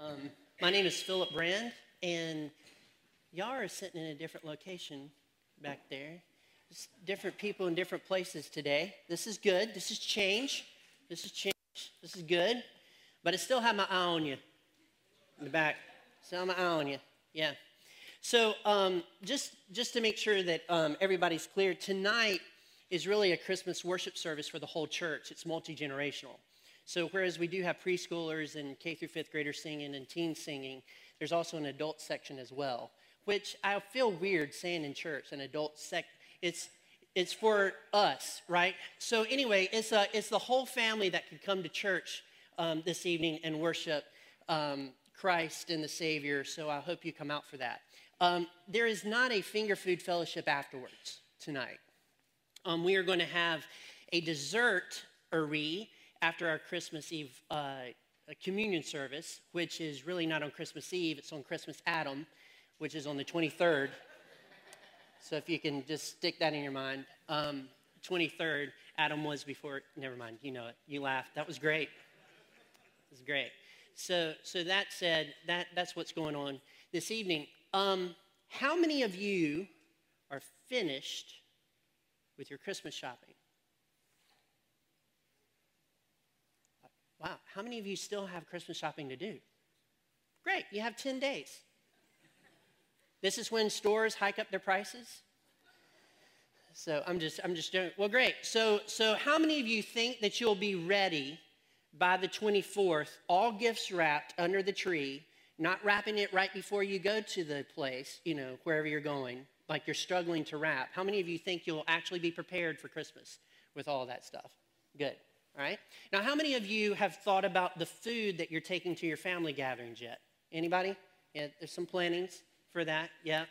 Um, my name is Philip Brand, and y'all are sitting in a different location back there. Just different people in different places today. This is good. This is change. This is change. This is good. But I still have my eye on you in the back. Still have my eye on you. Yeah. So um, just just to make sure that um, everybody's clear, tonight is really a Christmas worship service for the whole church. It's multi generational. So whereas we do have preschoolers and K through fifth graders singing and teens singing, there's also an adult section as well, which I feel weird saying in church, an adult sec. It's it's for us, right? So anyway, it's a, it's the whole family that could come to church um, this evening and worship um, Christ and the Savior. So I hope you come out for that. Um, there is not a finger food fellowship afterwards tonight. Um, we are going to have a dessert after our Christmas Eve uh, communion service, which is really not on Christmas Eve, it's on Christmas Adam, which is on the 23rd. So if you can just stick that in your mind. Um, 23rd, Adam was before, never mind, you know it. You laughed. That was great. It was great. So, so that said, that, that's what's going on this evening. Um, how many of you are finished with your Christmas shopping? Wow, how many of you still have Christmas shopping to do? Great, you have 10 days. This is when stores hike up their prices. So I'm just, I'm just doing, well, great. So, so how many of you think that you'll be ready by the 24th, all gifts wrapped under the tree, not wrapping it right before you go to the place, you know, wherever you're going, like you're struggling to wrap? How many of you think you'll actually be prepared for Christmas with all that stuff? Good. Right. Now, how many of you have thought about the food that you're taking to your family gatherings yet? Anybody? Yeah, there's some plannings for that. Yeah.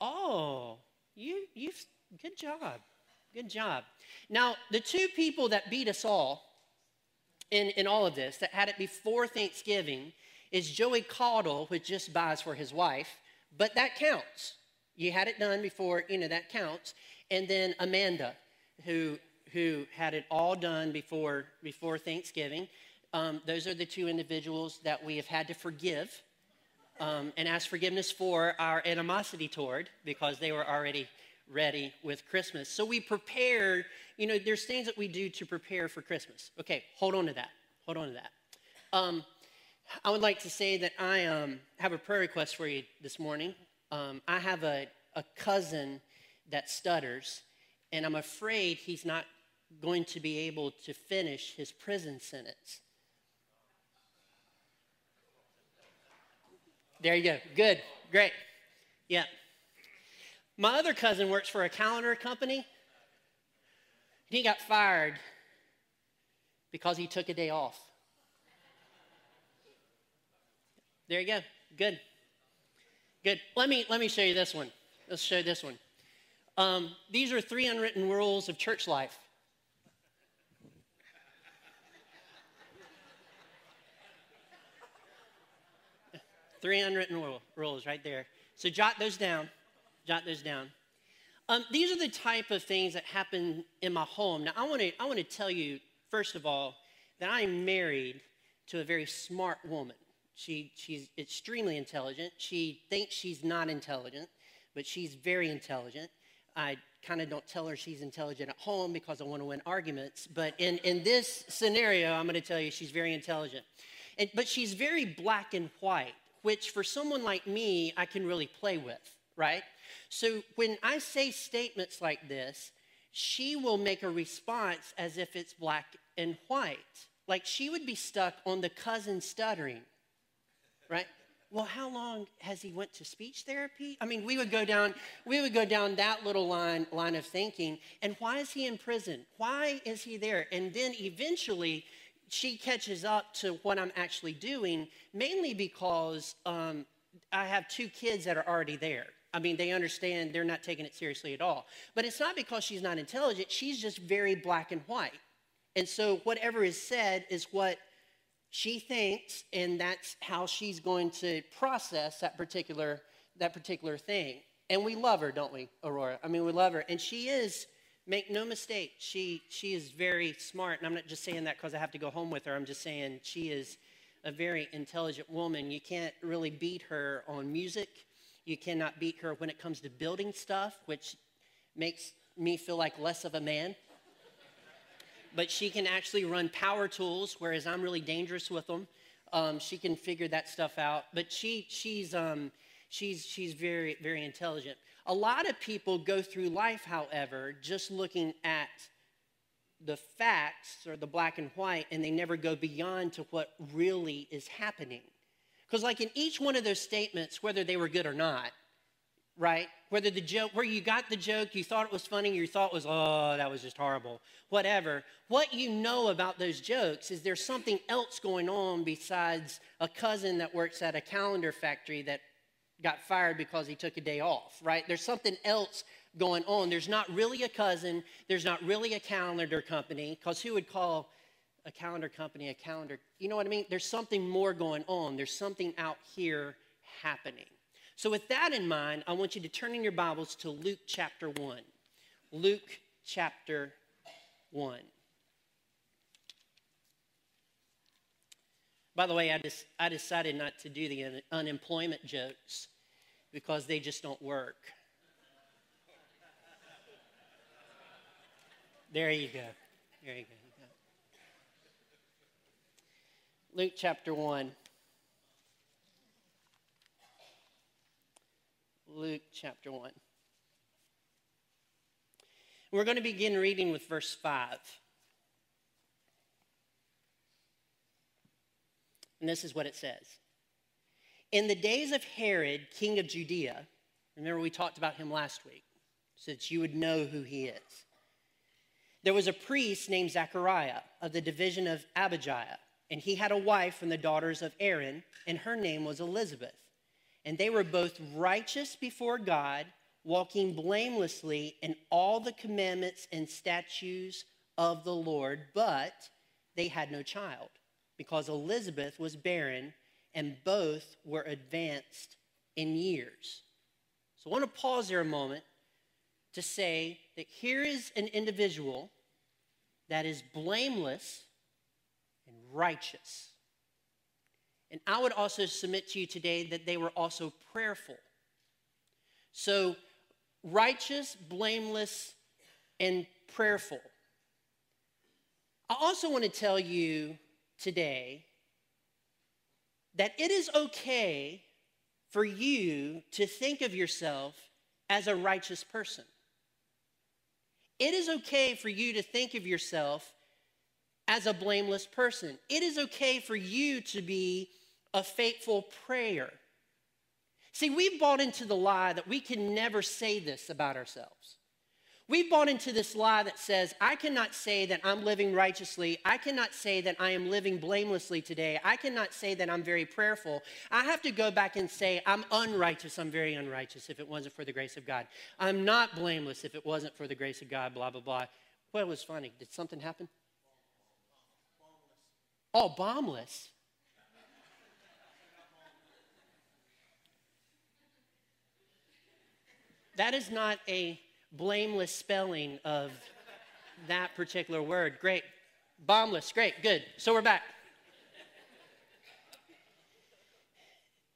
Oh, you you've good job. Good job. Now, the two people that beat us all in, in all of this, that had it before Thanksgiving, is Joey Caudle, which just buys for his wife, but that counts. You had it done before, you know, that counts. And then Amanda, who who had it all done before, before Thanksgiving. Um, those are the two individuals that we have had to forgive um, and ask forgiveness for our animosity toward because they were already ready with Christmas. So we prepared, you know, there's things that we do to prepare for Christmas. Okay, hold on to that. Hold on to that. Um, I would like to say that I um, have a prayer request for you this morning. Um, I have a, a cousin that stutters, and I'm afraid he's not going to be able to finish his prison sentence. There you go. Good. Great. Yeah. My other cousin works for a calendar company. And He got fired because he took a day off. There you go. Good. Good. Let me let me show you this one. Let's show this one. Um, these are three unwritten rules of church life. Three unwritten rules right there. So jot those down. Jot those down. Um, these are the type of things that happen in my home. Now, I want to I want to tell you first of all that I'm married to a very smart woman. She she's extremely intelligent. She thinks she's not intelligent, but she's very intelligent. I kind of don't tell her she's intelligent at home because I want to win arguments. But in, in this scenario, I'm going to tell you she's very intelligent. And, but she's very black and white which for someone like me, I can really play with, right? So when I say statements like this, she will make a response as if it's black and white. Like she would be stuck on the cousin stuttering, right? Well, how long has he went to speech therapy? I mean, we would go down, we would go down that little line line of thinking. And why is he in prison? Why is he there? And then eventually she catches up to what I'm actually doing, mainly because um, I have two kids that are already there. I mean, they understand they're not taking it seriously at all. But it's not because she's not intelligent, she's just very black and white. And so whatever is said is what she thinks, and that's how she's going to process that particular, that particular thing. And we love her, don't we, Aurora? I mean, we love her. And she is Make no mistake, she, she is very smart. And I'm not just saying that because I have to go home with her. I'm just saying she is a very intelligent woman. You can't really beat her on music. You cannot beat her when it comes to building stuff, which makes me feel like less of a man. But she can actually run power tools, whereas I'm really dangerous with them. Um, she can figure that stuff out. But she, she's, um, she's, she's very, very intelligent. A lot of people go through life, however, just looking at the facts or the black and white, and they never go beyond to what really is happening. Because, like in each one of those statements, whether they were good or not, right? Whether the joke, where you got the joke, you thought it was funny, you thought was, oh, that was just horrible, whatever. What you know about those jokes is there's something else going on besides a cousin that works at a calendar factory that got fired because he took a day off, right? There's something else going on. There's not really a cousin, there's not really a calendar company, because who would call a calendar company a calendar? You know what I mean? There's something more going on, there's something out here happening. So, with that in mind, I want you to turn in your Bibles to Luke chapter 1. Luke chapter 1. By the way, I, just, I decided not to do the un- unemployment jokes because they just don't work. There you go. There you go. Luke chapter 1. Luke chapter 1. We're going to begin reading with verse 5. And this is what it says In the days of Herod, king of Judea, remember we talked about him last week, so that you would know who he is. There was a priest named Zechariah of the division of Abijah, and he had a wife from the daughters of Aaron, and her name was Elizabeth. And they were both righteous before God, walking blamelessly in all the commandments and statutes of the Lord, but they had no child because Elizabeth was barren and both were advanced in years. So I want to pause there a moment to say that here is an individual that is blameless and righteous. And I would also submit to you today that they were also prayerful. So, righteous, blameless, and prayerful. I also want to tell you today that it is okay for you to think of yourself as a righteous person. It is okay for you to think of yourself as a blameless person. It is okay for you to be a faithful prayer. See, we've bought into the lie that we can never say this about ourselves. We've bought into this lie that says, I cannot say that I'm living righteously. I cannot say that I am living blamelessly today. I cannot say that I'm very prayerful. I have to go back and say, I'm unrighteous. I'm very unrighteous if it wasn't for the grace of God. I'm not blameless if it wasn't for the grace of God, blah, blah, blah. Well, was funny. Did something happen? Oh, bombless. That is not a blameless spelling of that particular word. Great. Bombless. Great. Good. So we're back.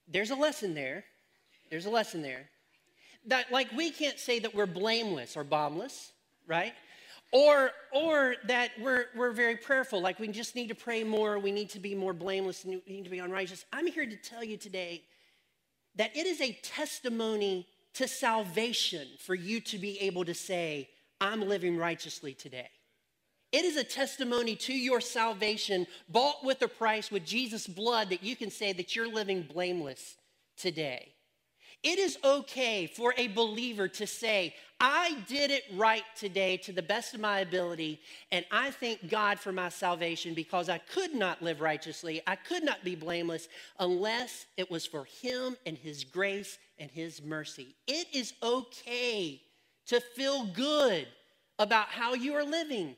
There's a lesson there. There's a lesson there. That, like, we can't say that we're blameless or bombless, right? Or, or that we're, we're very prayerful, like we just need to pray more, we need to be more blameless, and we need to be unrighteous. I'm here to tell you today that it is a testimony to salvation for you to be able to say, I'm living righteously today. It is a testimony to your salvation, bought with a price with Jesus' blood, that you can say that you're living blameless today. It is okay for a believer to say, I did it right today to the best of my ability, and I thank God for my salvation because I could not live righteously. I could not be blameless unless it was for Him and His grace and His mercy. It is okay to feel good about how you are living.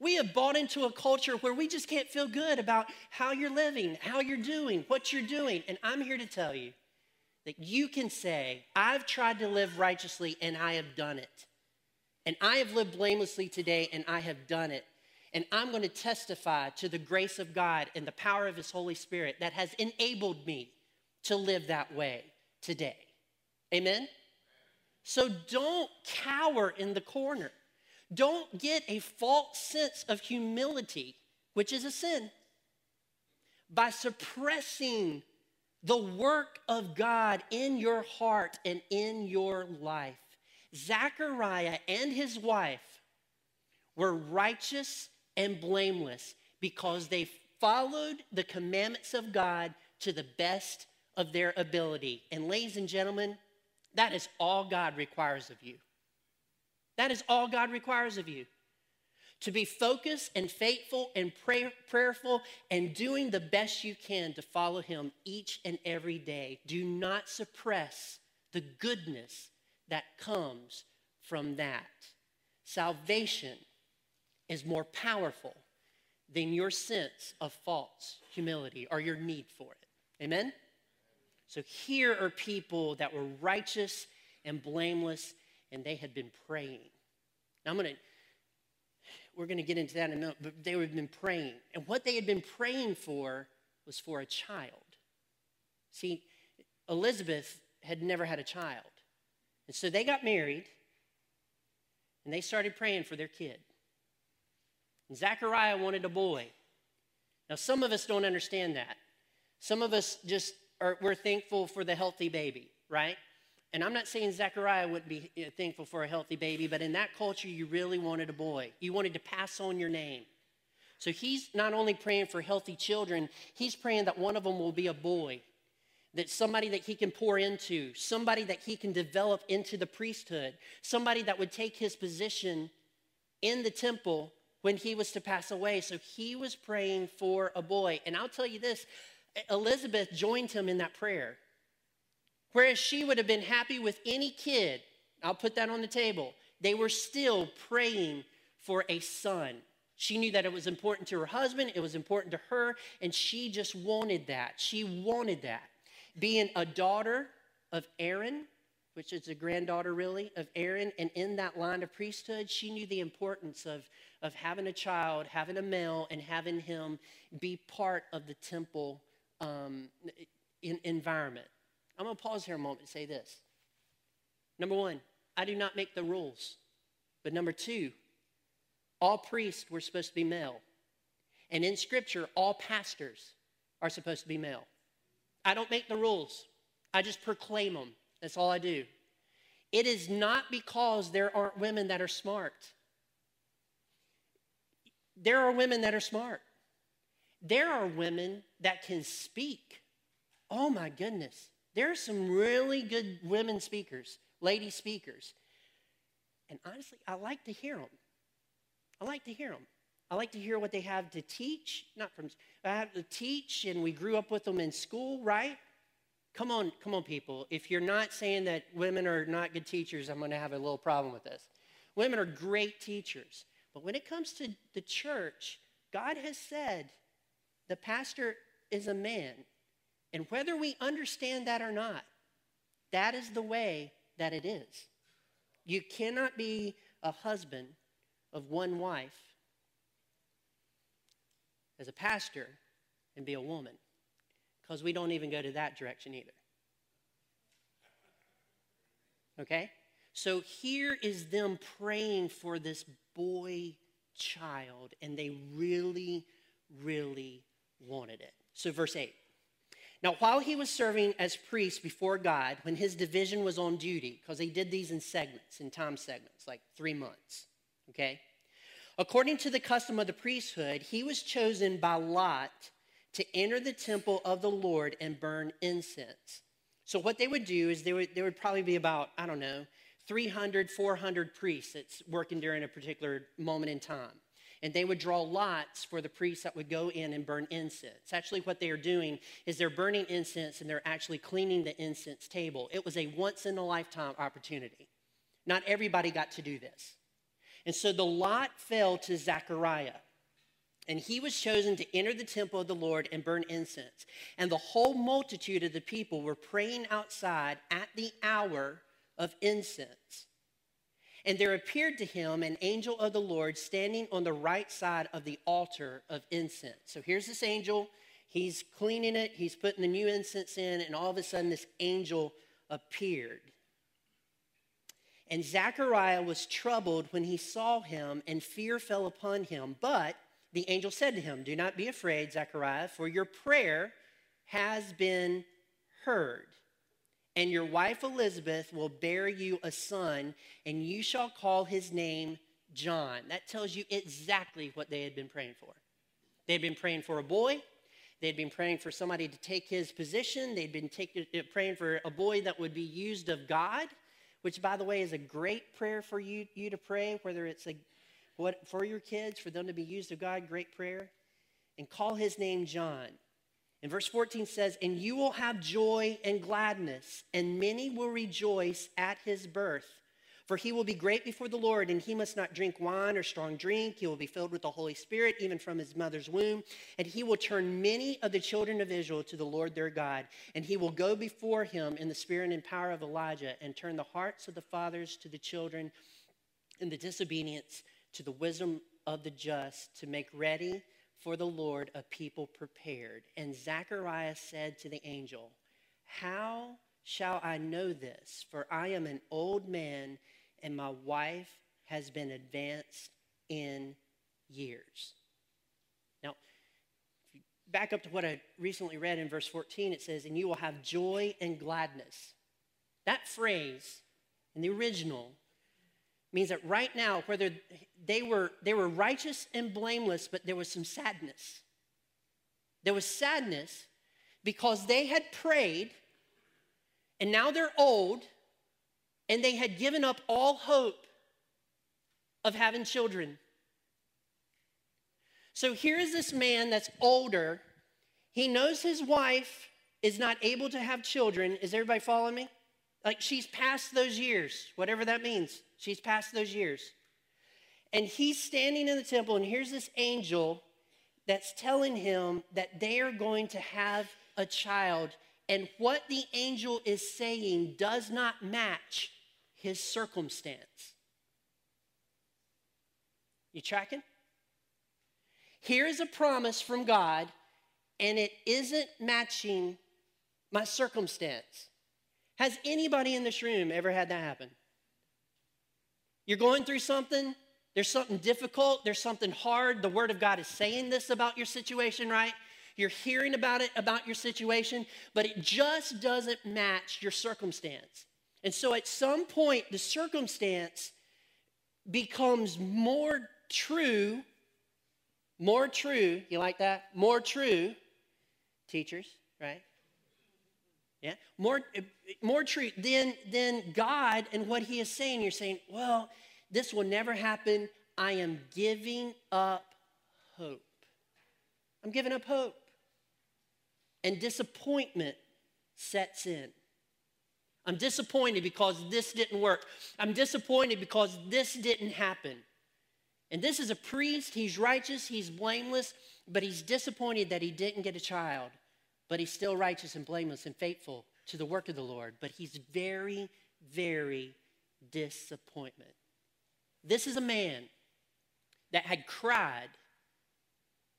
We have bought into a culture where we just can't feel good about how you're living, how you're doing, what you're doing. And I'm here to tell you that you can say, I've tried to live righteously and I have done it. And I have lived blamelessly today and I have done it. And I'm going to testify to the grace of God and the power of His Holy Spirit that has enabled me to live that way today. Amen? So don't cower in the corner. Don't get a false sense of humility, which is a sin, by suppressing the work of God in your heart and in your life. Zechariah and his wife were righteous and blameless because they followed the commandments of God to the best of their ability. And, ladies and gentlemen, that is all God requires of you. That is all God requires of you. To be focused and faithful and pray, prayerful and doing the best you can to follow Him each and every day. Do not suppress the goodness that comes from that. Salvation is more powerful than your sense of false humility or your need for it. Amen? So here are people that were righteous and blameless, and they had been praying. Now I'm going to, we're going to get into that in a minute, but they had been praying. And what they had been praying for was for a child. See, Elizabeth had never had a child. And so they got married, and they started praying for their kid. And Zechariah wanted a boy. Now, some of us don't understand that. Some of us just or we're thankful for the healthy baby, right? And I'm not saying Zechariah wouldn't be eh, thankful for a healthy baby, but in that culture, you really wanted a boy. You wanted to pass on your name. So he's not only praying for healthy children, he's praying that one of them will be a boy, that somebody that he can pour into, somebody that he can develop into the priesthood, somebody that would take his position in the temple when he was to pass away. So he was praying for a boy. And I'll tell you this Elizabeth joined him in that prayer. Whereas she would have been happy with any kid, I'll put that on the table, they were still praying for a son. She knew that it was important to her husband, it was important to her, and she just wanted that. She wanted that. Being a daughter of Aaron, which is a granddaughter really of Aaron, and in that line of priesthood, she knew the importance of, of having a child, having a male, and having him be part of the temple um, in, environment. I'm going to pause here a moment and say this. Number one, I do not make the rules. But number two, all priests were supposed to be male. And in Scripture, all pastors are supposed to be male. I don't make the rules, I just proclaim them. That's all I do. It is not because there aren't women that are smart. There are women that are smart. There are women that can speak. Oh my goodness. There are some really good women speakers, lady speakers. And honestly, I like to hear them. I like to hear them. I like to hear what they have to teach, not from, I have to teach, and we grew up with them in school, right? Come on, come on, people. If you're not saying that women are not good teachers, I'm going to have a little problem with this. Women are great teachers. But when it comes to the church, God has said the pastor is a man. And whether we understand that or not, that is the way that it is. You cannot be a husband of one wife as a pastor and be a woman because we don't even go to that direction either. Okay? So here is them praying for this boy child, and they really, really wanted it. So, verse 8. Now, while he was serving as priest before God, when his division was on duty, because he did these in segments, in time segments, like three months, okay? According to the custom of the priesthood, he was chosen by lot to enter the temple of the Lord and burn incense. So, what they would do is there would, there would probably be about, I don't know, 300, 400 priests that's working during a particular moment in time and they would draw lots for the priests that would go in and burn incense. Actually, what they are doing is they're burning incense and they're actually cleaning the incense table. It was a once in a lifetime opportunity. Not everybody got to do this. And so the lot fell to Zechariah. And he was chosen to enter the temple of the Lord and burn incense. And the whole multitude of the people were praying outside at the hour of incense. And there appeared to him an angel of the Lord standing on the right side of the altar of incense. So here's this angel. He's cleaning it, he's putting the new incense in, and all of a sudden, this angel appeared. And Zechariah was troubled when he saw him, and fear fell upon him. But the angel said to him, Do not be afraid, Zechariah, for your prayer has been heard and your wife Elizabeth will bear you a son, and you shall call his name John. That tells you exactly what they had been praying for. They had been praying for a boy. They had been praying for somebody to take his position. They'd been uh, praying for a boy that would be used of God, which, by the way, is a great prayer for you, you to pray, whether it's a, what, for your kids, for them to be used of God, great prayer. And call his name John. And verse 14 says, And you will have joy and gladness, and many will rejoice at his birth. For he will be great before the Lord, and he must not drink wine or strong drink. He will be filled with the Holy Spirit, even from his mother's womb. And he will turn many of the children of Israel to the Lord their God. And he will go before him in the spirit and power of Elijah, and turn the hearts of the fathers to the children, and the disobedience to the wisdom of the just, to make ready for the Lord a people prepared. And Zechariah said to the angel, How shall I know this? For I am an old man, and my wife has been advanced in years. Now, back up to what I recently read in verse 14, it says, And you will have joy and gladness. That phrase in the original means that right now, whether they were, they were righteous and blameless, but there was some sadness. There was sadness because they had prayed and now they're old and they had given up all hope of having children. So here is this man that's older. He knows his wife is not able to have children. Is everybody following me? Like she's past those years, whatever that means. She's past those years. And he's standing in the temple, and here's this angel that's telling him that they are going to have a child. And what the angel is saying does not match his circumstance. You tracking? Here is a promise from God, and it isn't matching my circumstance. Has anybody in this room ever had that happen? You're going through something, there's something difficult, there's something hard. The Word of God is saying this about your situation, right? You're hearing about it, about your situation, but it just doesn't match your circumstance. And so at some point, the circumstance becomes more true, more true, you like that? More true, teachers, right? Yeah, more, eh, more true than, than God and what He is saying. You're saying, well, this will never happen. I am giving up hope. I'm giving up hope. And disappointment sets in. I'm disappointed because this didn't work. I'm disappointed because this didn't happen. And this is a priest. He's righteous, he's blameless, but he's disappointed that he didn't get a child but he's still righteous and blameless and faithful to the work of the Lord. But he's very, very disappointment. This is a man that had cried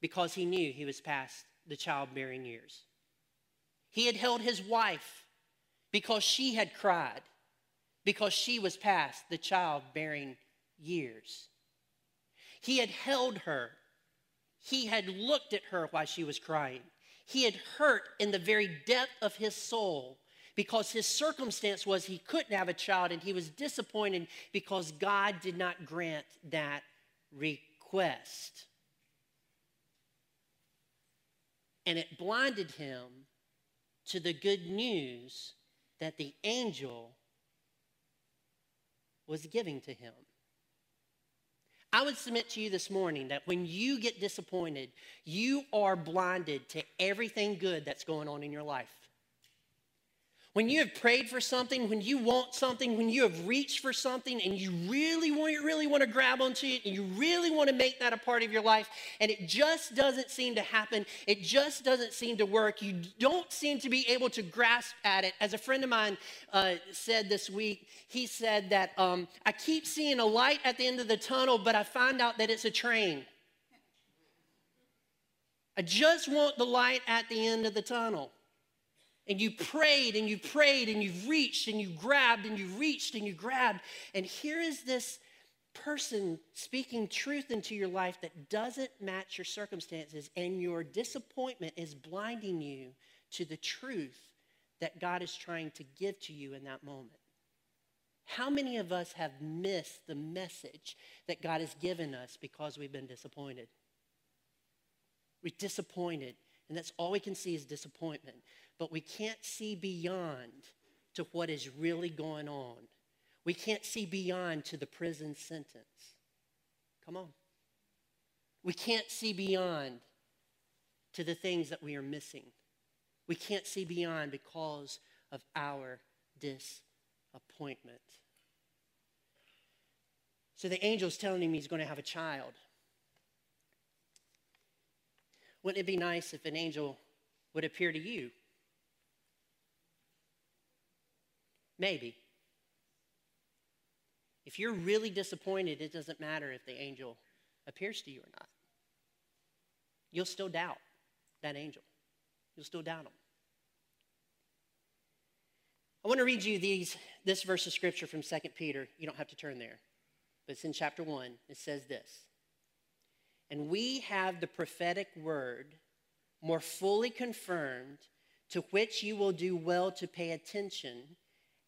because he knew he was past the childbearing years. He had held his wife because she had cried, because she was past the childbearing years. He had held her. He had looked at her while she was crying. He had hurt in the very depth of his soul because his circumstance was he couldn't have a child and he was disappointed because God did not grant that request. And it blinded him to the good news that the angel was giving to him. I would submit to you this morning that when you get disappointed, you are blinded to everything good that's going on in your life. When you have prayed for something, when you want something, when you have reached for something and you really want, you really want to grab onto it and you really want to make that a part of your life and it just doesn't seem to happen, it just doesn't seem to work, you don't seem to be able to grasp at it. As a friend of mine uh, said this week, he said that um, I keep seeing a light at the end of the tunnel, but I find out that it's a train. I just want the light at the end of the tunnel and you prayed and you prayed and you've reached and you grabbed and you reached and you grabbed. And here is this person speaking truth into your life that doesn't match your circumstances, and your disappointment is blinding you to the truth that God is trying to give to you in that moment. How many of us have missed the message that God has given us because we've been disappointed? We're disappointed, and that's all we can see is disappointment but we can't see beyond to what is really going on. We can't see beyond to the prison sentence. Come on. We can't see beyond to the things that we are missing. We can't see beyond because of our disappointment. So the angel's telling him he's going to have a child. Wouldn't it be nice if an angel would appear to you Maybe. If you're really disappointed, it doesn't matter if the angel appears to you or not. You'll still doubt that angel. You'll still doubt him. I want to read you these, this verse of scripture from 2 Peter. You don't have to turn there, but it's in chapter 1. It says this And we have the prophetic word more fully confirmed, to which you will do well to pay attention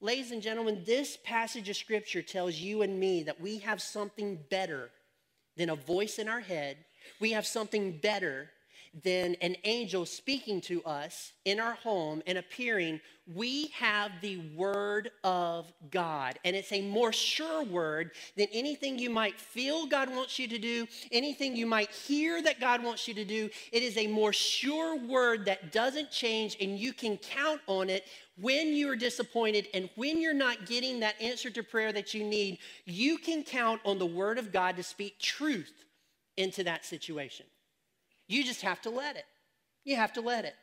Ladies and gentlemen, this passage of scripture tells you and me that we have something better than a voice in our head. We have something better than an angel speaking to us in our home and appearing, we have the Word of God. And it's a more sure word than anything you might feel God wants you to do, anything you might hear that God wants you to do. It is a more sure word that doesn't change, and you can count on it when you are disappointed and when you're not getting that answer to prayer that you need. You can count on the Word of God to speak truth into that situation. You just have to let it. You have to let it.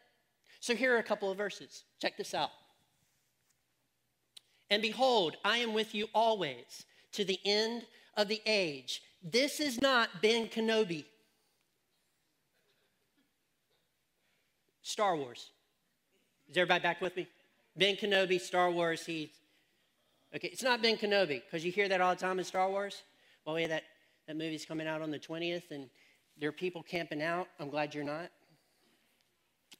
So here are a couple of verses. Check this out. And behold, I am with you always to the end of the age. This is not Ben Kenobi. Star Wars. Is everybody back with me? Ben Kenobi, Star Wars, he's okay, it's not Ben Kenobi, because you hear that all the time in Star Wars. Well, yeah, that, that movie's coming out on the 20th, and there are people camping out. I'm glad you're not.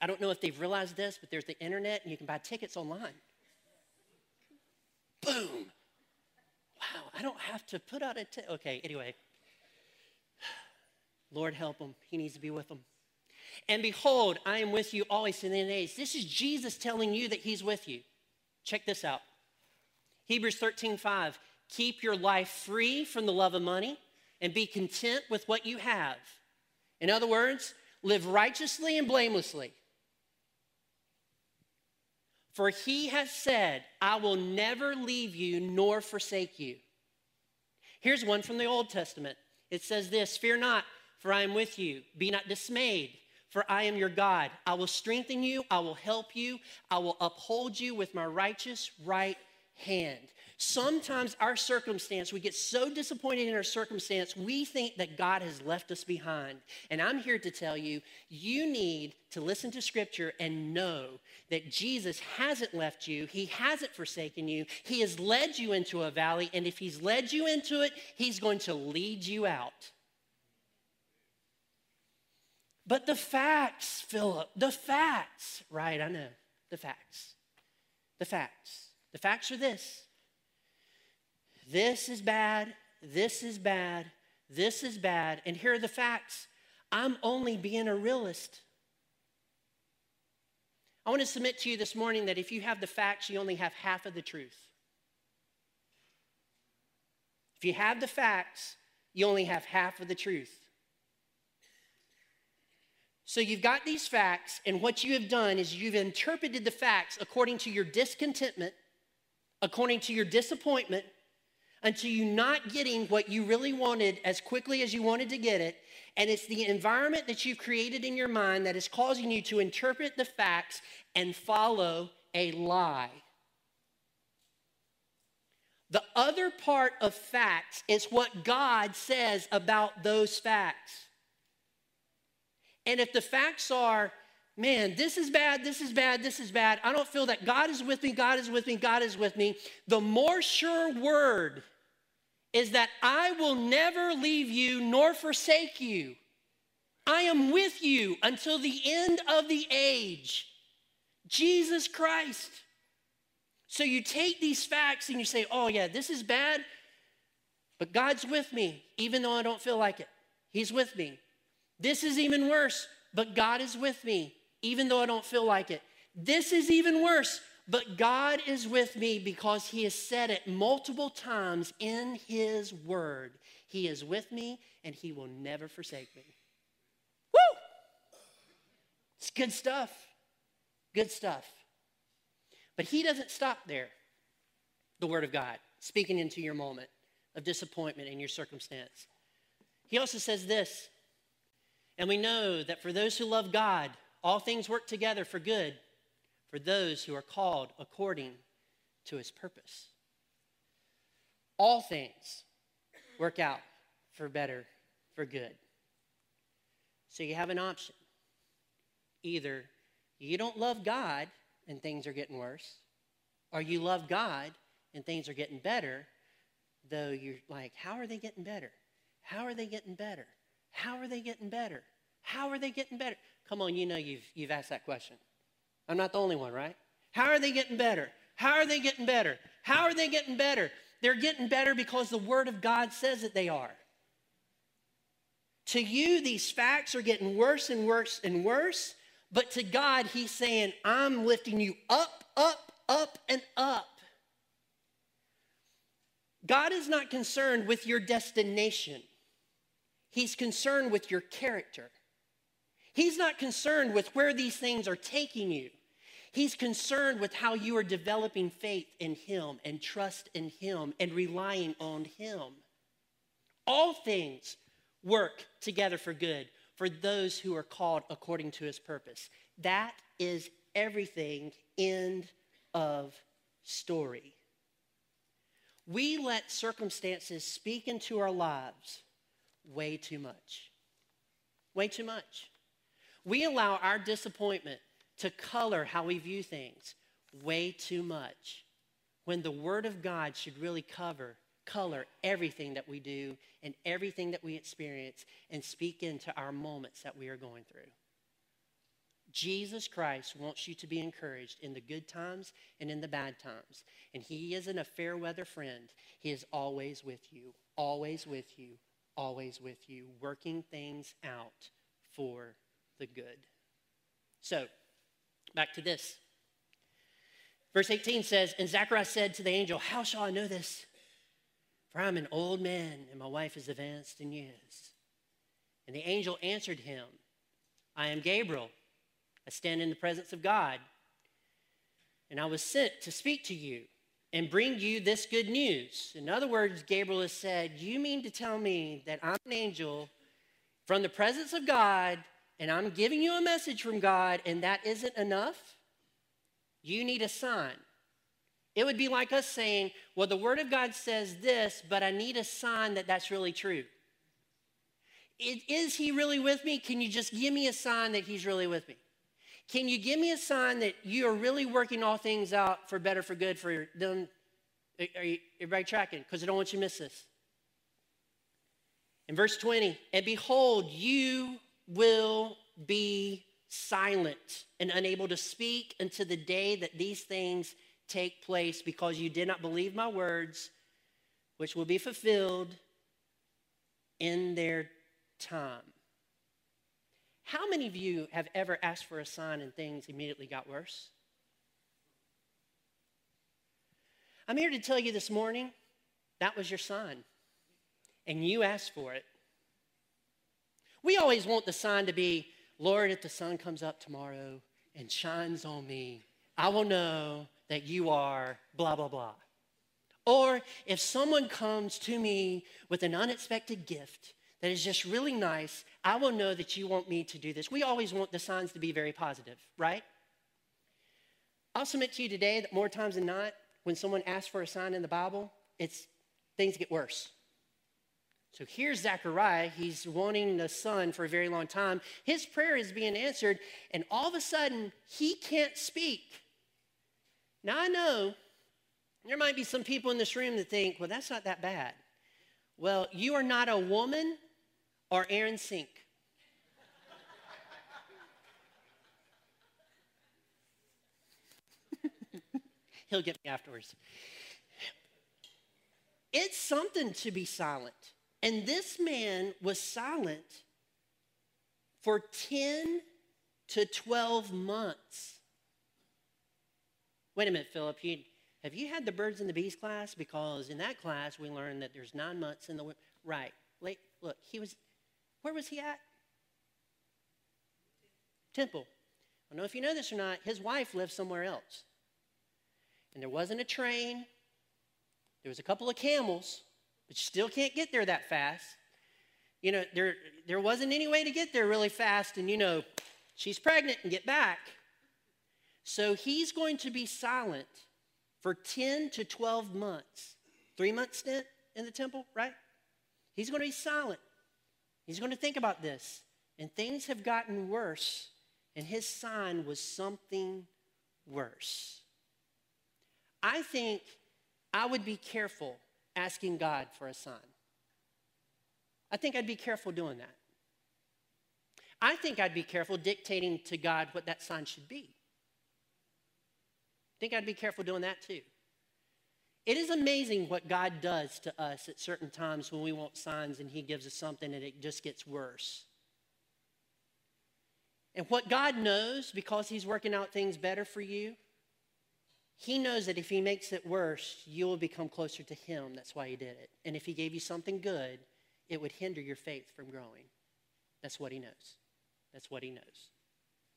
I don't know if they've realized this, but there's the internet and you can buy tickets online. Boom. Wow, I don't have to put out a ticket. Okay, anyway. Lord help him. He needs to be with them. And behold, I am with you always in the end. This is Jesus telling you that he's with you. Check this out. Hebrews 13, 5. Keep your life free from the love of money and be content with what you have. In other words, live righteously and blamelessly. For he has said, I will never leave you nor forsake you. Here's one from the Old Testament. It says this Fear not, for I am with you. Be not dismayed, for I am your God. I will strengthen you, I will help you, I will uphold you with my righteous right hand. Sometimes our circumstance, we get so disappointed in our circumstance, we think that God has left us behind. And I'm here to tell you, you need to listen to Scripture and know that Jesus hasn't left you, He hasn't forsaken you, He has led you into a valley, and if He's led you into it, He's going to lead you out. But the facts, Philip, the facts, right? I know, the facts. The facts. The facts are this this is bad, this is bad, this is bad, and here are the facts. I'm only being a realist. I want to submit to you this morning that if you have the facts, you only have half of the truth. If you have the facts, you only have half of the truth. So you've got these facts, and what you have done is you've interpreted the facts according to your discontentment, according to your disappointment, until you're not getting what you really wanted as quickly as you wanted to get it. And it's the environment that you've created in your mind that is causing you to interpret the facts and follow a lie. The other part of facts is what God says about those facts. And if the facts are, man, this is bad, this is bad, this is bad, I don't feel that God is with me, God is with me, God is with me, the more sure word is that I will never leave you nor forsake you. I am with you until the end of the age. Jesus Christ. So you take these facts and you say, oh, yeah, this is bad, but God's with me, even though I don't feel like it. He's with me. This is even worse, but God is with me, even though I don't feel like it. This is even worse, but God is with me because He has said it multiple times in His Word. He is with me and He will never forsake me. Woo! It's good stuff. Good stuff. But He doesn't stop there, the Word of God, speaking into your moment of disappointment in your circumstance. He also says this and we know that for those who love God, all things work together for good for those who are called according to his purpose. All things work out for better, for good. So you have an option. Either you don't love God and things are getting worse, or you love God and things are getting better, though you're like, how are they getting better? How are they getting better? How are they getting better? How are they getting better? Come on, you know you've, you've asked that question. I'm not the only one, right? How are they getting better? How are they getting better? How are they getting better? They're getting better because the Word of God says that they are. To you, these facts are getting worse and worse and worse, but to God, He's saying, I'm lifting you up, up, up, and up. God is not concerned with your destination. He's concerned with your character. He's not concerned with where these things are taking you. He's concerned with how you are developing faith in Him and trust in Him and relying on Him. All things work together for good for those who are called according to His purpose. That is everything. End of story. We let circumstances speak into our lives way too much. Way too much. We allow our disappointment to color how we view things way too much when the Word of God should really cover, color everything that we do and everything that we experience and speak into our moments that we are going through. Jesus Christ wants you to be encouraged in the good times and in the bad times. And He isn't a fair weather friend. He is always with you, always with you, always with you, working things out for the good. So, back to this. Verse 18 says, And Zacharias said to the angel, How shall I know this? For I'm an old man, and my wife is advanced in years. And the angel answered him, I am Gabriel. I stand in the presence of God. And I was sent to speak to you and bring you this good news. In other words, Gabriel has said, You mean to tell me that I'm an angel from the presence of God and I'm giving you a message from God and that isn't enough? You need a sign. It would be like us saying, Well, the Word of God says this, but I need a sign that that's really true. Is He really with me? Can you just give me a sign that He's really with me? Can you give me a sign that you are really working all things out for better, for good, for them? Are you, everybody tracking? Because I don't want you to miss this. In verse 20, and behold, you will be silent and unable to speak until the day that these things take place because you did not believe my words, which will be fulfilled in their time. How many of you have ever asked for a sign and things immediately got worse? I'm here to tell you this morning that was your sign, and you asked for it. We always want the sign to be, Lord, if the sun comes up tomorrow and shines on me, I will know that you are blah, blah, blah. Or if someone comes to me with an unexpected gift that is just really nice, I will know that you want me to do this. We always want the signs to be very positive, right? I'll submit to you today that more times than not, when someone asks for a sign in the Bible, it's things get worse. So here's Zechariah. He's wanting the son for a very long time. His prayer is being answered, and all of a sudden, he can't speak. Now, I know there might be some people in this room that think, well, that's not that bad. Well, you are not a woman or Aaron Sink. He'll get me afterwards. It's something to be silent. And this man was silent for 10 to 12 months. Wait a minute, Philip. You, have you had the birds and the bees class? Because in that class, we learned that there's nine months in the right. Look, he was, where was he at? Temple. I don't know if you know this or not. His wife lived somewhere else and there wasn't a train. There was a couple of camels, but you still can't get there that fast. You know, there, there wasn't any way to get there really fast, and you know, she's pregnant and get back. So he's going to be silent for 10 to 12 months. Three month stint in the temple, right? He's going to be silent. He's going to think about this. And things have gotten worse, and his sign was something worse. I think I would be careful asking God for a sign. I think I'd be careful doing that. I think I'd be careful dictating to God what that sign should be. I think I'd be careful doing that too. It is amazing what God does to us at certain times when we want signs and He gives us something and it just gets worse. And what God knows, because He's working out things better for you, he knows that if he makes it worse, you will become closer to him. That's why he did it. And if he gave you something good, it would hinder your faith from growing. That's what he knows. That's what he knows.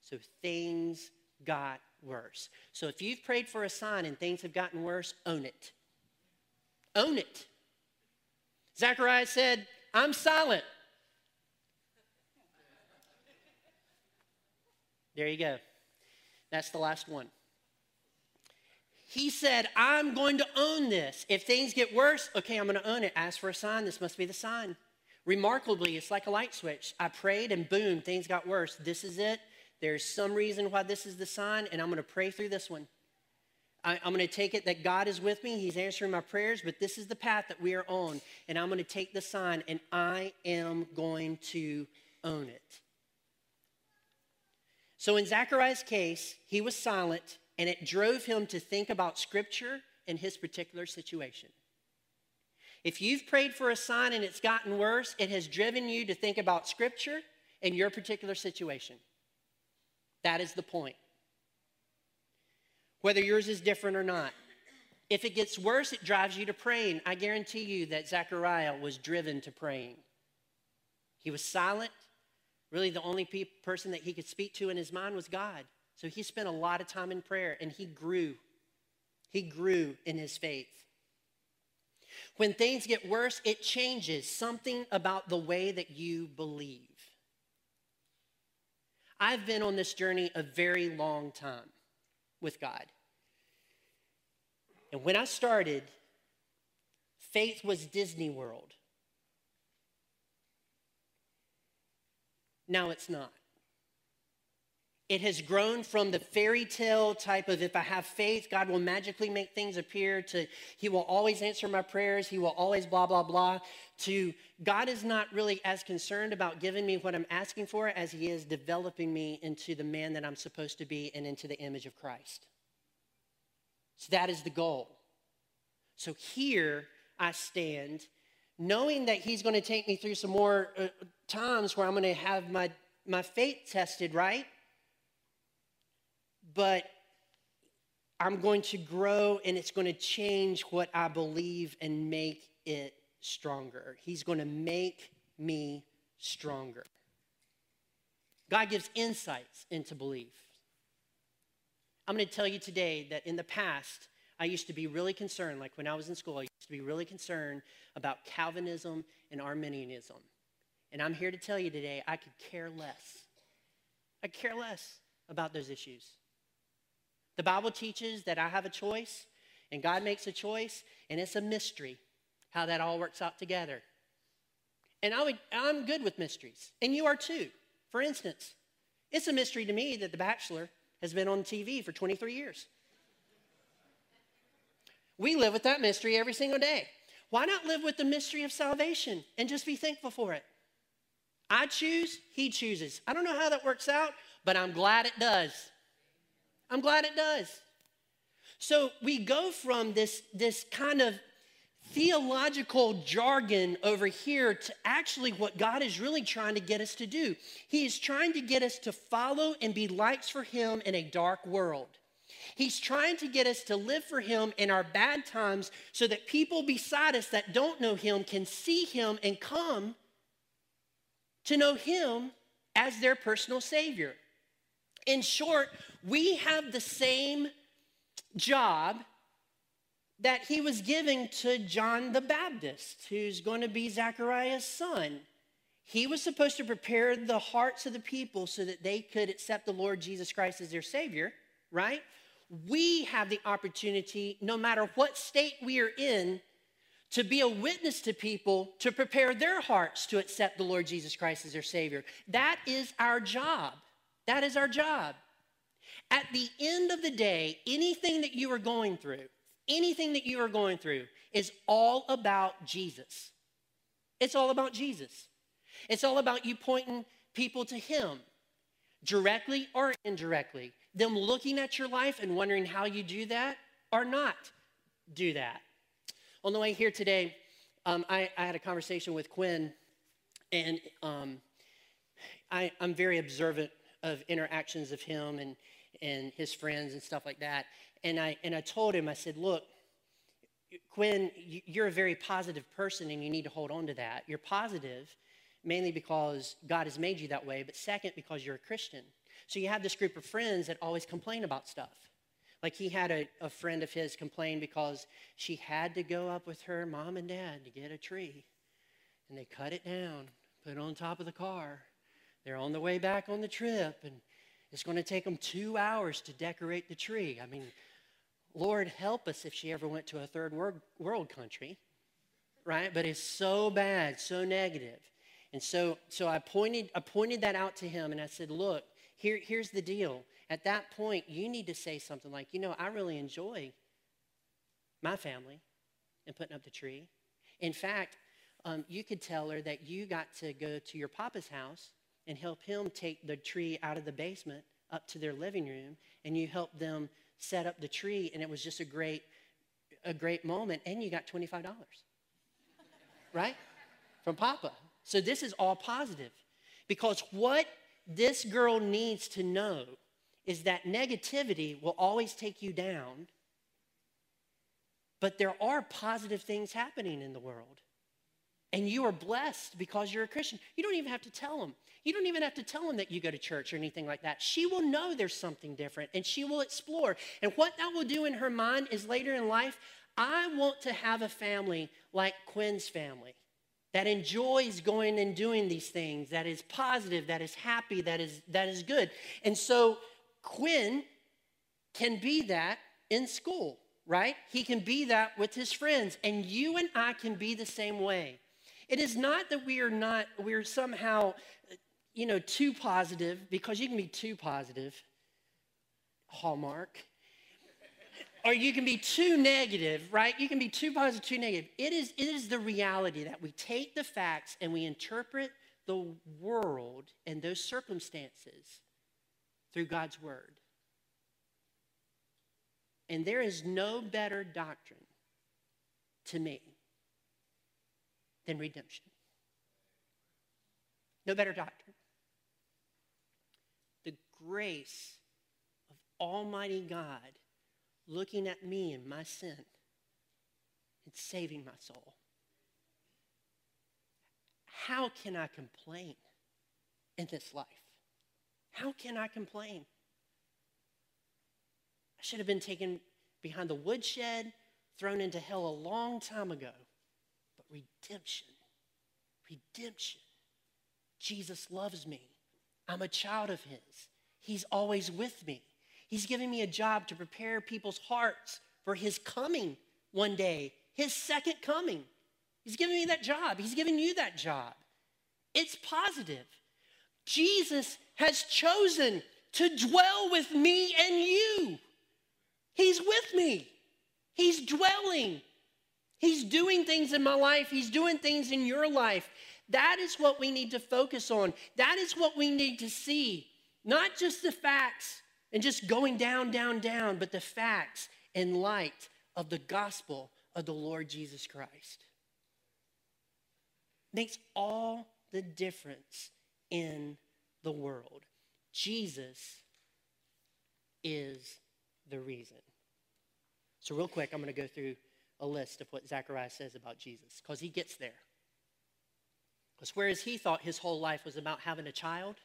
So things got worse. So if you've prayed for a sign and things have gotten worse, own it. Own it. Zechariah said, I'm silent. There you go. That's the last one. He said, I'm going to own this. If things get worse, okay, I'm going to own it. Ask for a sign. This must be the sign. Remarkably, it's like a light switch. I prayed and boom, things got worse. This is it. There's some reason why this is the sign, and I'm going to pray through this one. I, am going to take it that God is with me. He's answering my prayers, but this is the path that we are on. And I'm going to take the sign, and I am going to own it. So in Zechariah's case, he was silent and it drove him to think about Scripture and his particular situation. If you've prayed for a sign and it's gotten worse, it has driven you to think about Scripture and your particular situation. That is the point. Whether yours is different or not. If it gets worse, it drives you to praying. I guarantee you that Zechariah was driven to praying. He was silent. Really, the only pe- person that he could speak to in his mind was God. So he spent a lot of time in prayer and he grew. He grew in his faith. When things get worse, it changes something about the way that you believe. I've been on this journey a very long time with God. And when I started, faith was Disney World. Now it's not. It has grown from the fairy tale type of if I have faith, God will magically make things appear, to He will always answer my prayers, He will always blah, blah, blah, to God is not really as concerned about giving me what I'm asking for as He is developing me into the man that I'm supposed to be and into the image of Christ. So that is the goal. So here, I stand, knowing that He's going to take me through some more uh, times where I'm going to have my, my faith tested, right? But I'm going to grow and it's going to change what I believe and make it stronger. He's going to make me stronger. God gives insights into belief. I'm going to tell you today that in the past, I used to be really concerned, like when I was in school, I used to be really concerned about Calvinism and Arminianism. And I'm here to tell you today, I could care less. I care less about those issues. The Bible teaches that I have a choice, and God makes a choice, and it's a mystery how that all works out together. And I would, I'm good with mysteries, and you are too. For instance, it's a mystery to me that The Bachelor has been on TV for 23 years. We live with that mystery every single day. Why not live with the mystery of salvation and just be thankful for it? I choose, he chooses. I don't know how that works out, but I'm glad it does. I'm glad it does. So we go from this, this kind of theological jargon over here to actually what God is really trying to get us to do. He is trying to get us to follow and be lights for Him in a dark world. He's trying to get us to live for Him in our bad times so that people beside us that don't know Him can see Him and come to know Him as their personal Savior. In short, we have the same job that he was giving to John the Baptist, who's going to be Zechariah's son. He was supposed to prepare the hearts of the people so that they could accept the Lord Jesus Christ as their Savior, right? We have the opportunity, no matter what state we are in, to be a witness to people to prepare their hearts to accept the Lord Jesus Christ as their Savior. That is our job. That is our job. At the end of the day, anything that you are going through, anything that you are going through is all about Jesus. It's all about Jesus. It's all about you pointing people to Him, directly or indirectly. Them looking at your life and wondering how you do that or not do that. On the way here today, um, I, I, had a conversation with Quinn, and um, I, I'm very observant of interactions of him and, and his friends and stuff like that. And I, and I told him, I said, look, Quinn, you're a very positive person and you need to hold on to that. You're positive mainly because God has made you that way, but second, because you're a Christian. So you have this group of friends that always complain about stuff. Like he had a, a friend of his complain because she had to go up with her mom and dad to get a tree. And they cut it down, put it on top of the car. They're on the way back on the trip, and it's going to take them two hours to decorate the tree. I mean, Lord, help us if she ever went to a third world, country, right? But it's so bad, so negative. And so, so I, pointed, I pointed that out to him and I said, look, here, here's the deal. At that point, you need to say something like, you know, I really enjoy my family and putting up the tree. In fact, um, you could tell her that you got to go to your papa's house and help him take the tree out of the basement up to their living room, and you helped them set up the tree, and it was just a great, a great moment, and you got $25, right? From Papa. So this is all positive because what this girl needs to know is that negativity will always take you down, but there are positive things happening in the world. And you are blessed because you're a Christian. You don't even have to tell them. You don't even have to tell them that you go to church or anything like that. She will know there's something different and she will explore. And what that will do in her mind is later in life, I want to have a family like Quinn's family that enjoys going and doing these things, that is positive, that is happy, that is, that is good. And so Quinn can be that in school, right? He can be that with his friends. And you and I can be the same way. It is not that we are not, we're somehow, you know, too positive, because you can be too positive, Hallmark. or you can be too negative, right? You can be too positive, too negative. It is, it is the reality that we take the facts and we interpret the world and those circumstances through God's word. And there is no better doctrine to me than redemption. No better doctrine. The grace of Almighty God looking at me and my sin and saving my soul. How can I complain in this life? How can I complain? I should have been taken behind the woodshed, thrown into hell a long time ago. Redemption, redemption. Jesus loves me. I'm a child of His. He's always with me. He's giving me a job to prepare people's hearts for His coming one day, His second coming. He's giving me that job. He's giving you that job. It's positive. Jesus has chosen to dwell with me and you. He's with me. He's dwelling. He's doing things in my life. He's doing things in your life. That is what we need to focus on. That is what we need to see. Not just the facts and just going down, down, down, but the facts in light of the gospel of the Lord Jesus Christ. Makes all the difference in the world. Jesus is the reason. So, real quick, I'm going to go through a list of what Zechariah says about Jesus because he gets there. Because whereas he thought his whole life was about having a child,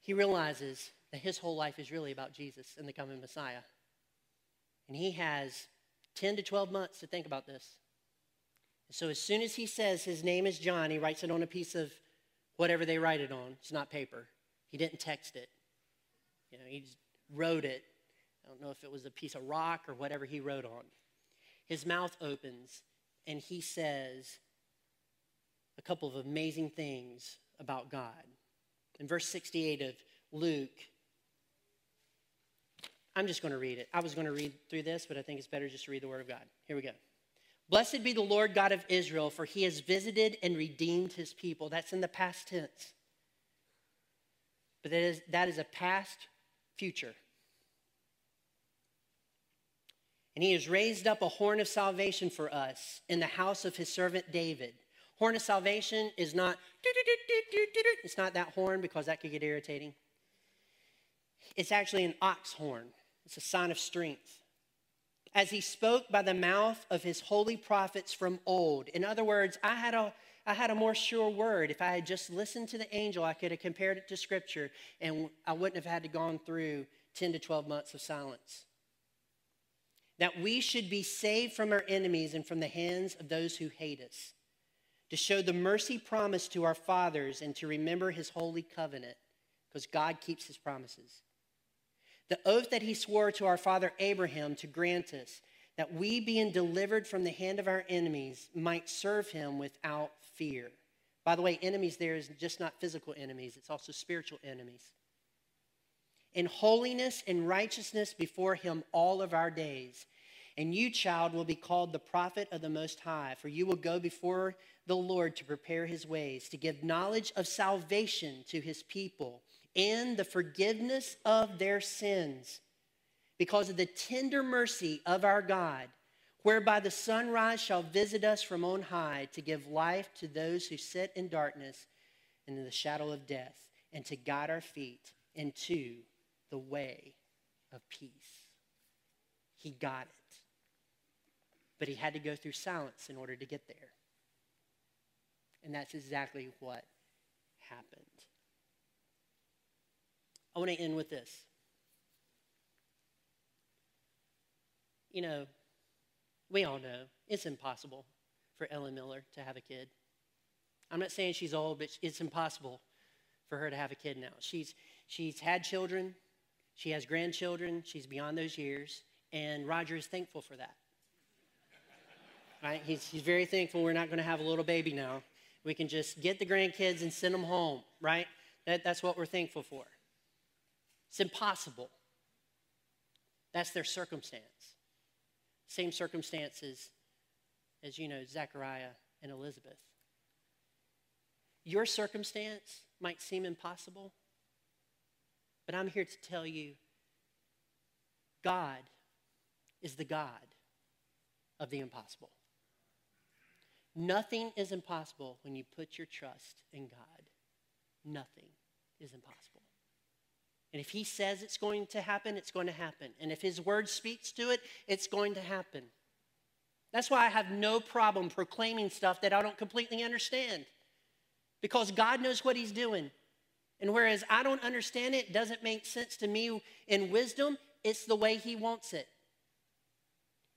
he realizes that his whole life is really about Jesus and the coming Messiah. And he has 10 to 12 months to think about this. So as soon as he says his name is John, he writes it on a piece of whatever they write it on. It's not paper. He didn't text it. You know, he just wrote it. I don't know if it was a piece of rock or whatever he wrote on. His mouth opens and he says a couple of amazing things about God. In verse 68 of Luke, I'm just going to read it. I was going to read through this, but I think it's better just to read the Word of God. Here we go. Blessed be the Lord God of Israel, for he has visited and redeemed his people. That's in the past tense. But that is, that is a past future. And he has raised up a horn of salvation for us in the house of his servant David. Horn of salvation is not, it's not that horn because that could get irritating. It's actually an ox horn, it's a sign of strength as he spoke by the mouth of his holy prophets from old. In other words, I had a I had a more sure word. If I had just listened to the angel, I could have compared it to scripture and I wouldn't have had to gone through 10 to 12 months of silence. That we should be saved from our enemies and from the hands of those who hate us. To show the mercy promised to our fathers and to remember his holy covenant, because God keeps his promises the oath that he swore to our father Abraham to grant us, that we, being delivered from the hand of our enemies, might serve him without fear. By the way, enemies there is just not physical enemies, it's also spiritual enemies. In holiness and righteousness before him all of our days. And you, child, will be called the prophet of the Most High, for you will go before the Lord to prepare his ways, to give knowledge of salvation to his people and the forgiveness of their sins because of the tender mercy of our God, whereby the sunrise shall visit us from on high to give life to those who sit in darkness and in the shadow of death, and to guide our feet into the way of peace. He got it. But he had to go through silence in order to get there. And that's exactly what happened. I want to end with this. You know, we all know it's impossible for Ellen Miller to have a kid. I'm not saying she's old, but it's impossible for her to have a kid now. She's, she's had children, she has grandchildren, she's beyond those years, and Roger is thankful for that. Right? He's, he's very thankful we're not going to have a little baby now. We can just get the grandkids and send them home, right? That, that's what we're thankful for. It's impossible. That's their circumstance. Same circumstances as, you know, Zechariah and Elizabeth. Your circumstance might seem impossible, but I'm here to tell you God is the God of the impossible. Nothing is impossible when you put your trust in God. Nothing is impossible. And if He says it's going to happen, it's going to happen. And if His word speaks to it, it's going to happen. That's why I have no problem proclaiming stuff that I don't completely understand. Because God knows what He's doing. And whereas I don't understand it, doesn't make sense to me in wisdom, it's the way He wants it.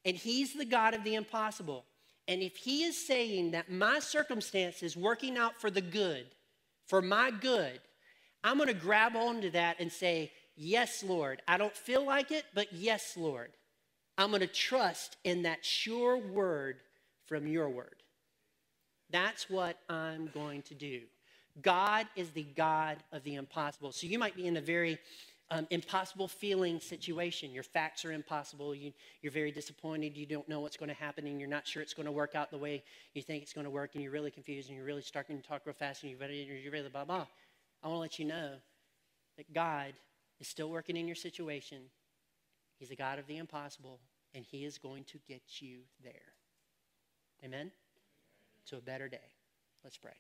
And He's the God of the impossible. And if He is saying that my circumstance is working out for the good, for my good, I'm going to grab onto that and say, Yes, Lord. I don't feel like it, but yes, Lord. I'm going to trust in that sure word from your word. That's what I'm going to do. God is the God of the impossible. So you might be in a very um, impossible feeling situation. Your facts are impossible. You, you're very disappointed. You don't know what's going to happen, and you're not sure it's going to work out the way you think it's going to work, and you're really confused, and you're really starting to talk real fast, and you're really, you're really blah, blah. I want to let you know that God is still working in your situation. He's a God of the impossible, and He is going to get you there. Amen? To a better day. Let's pray.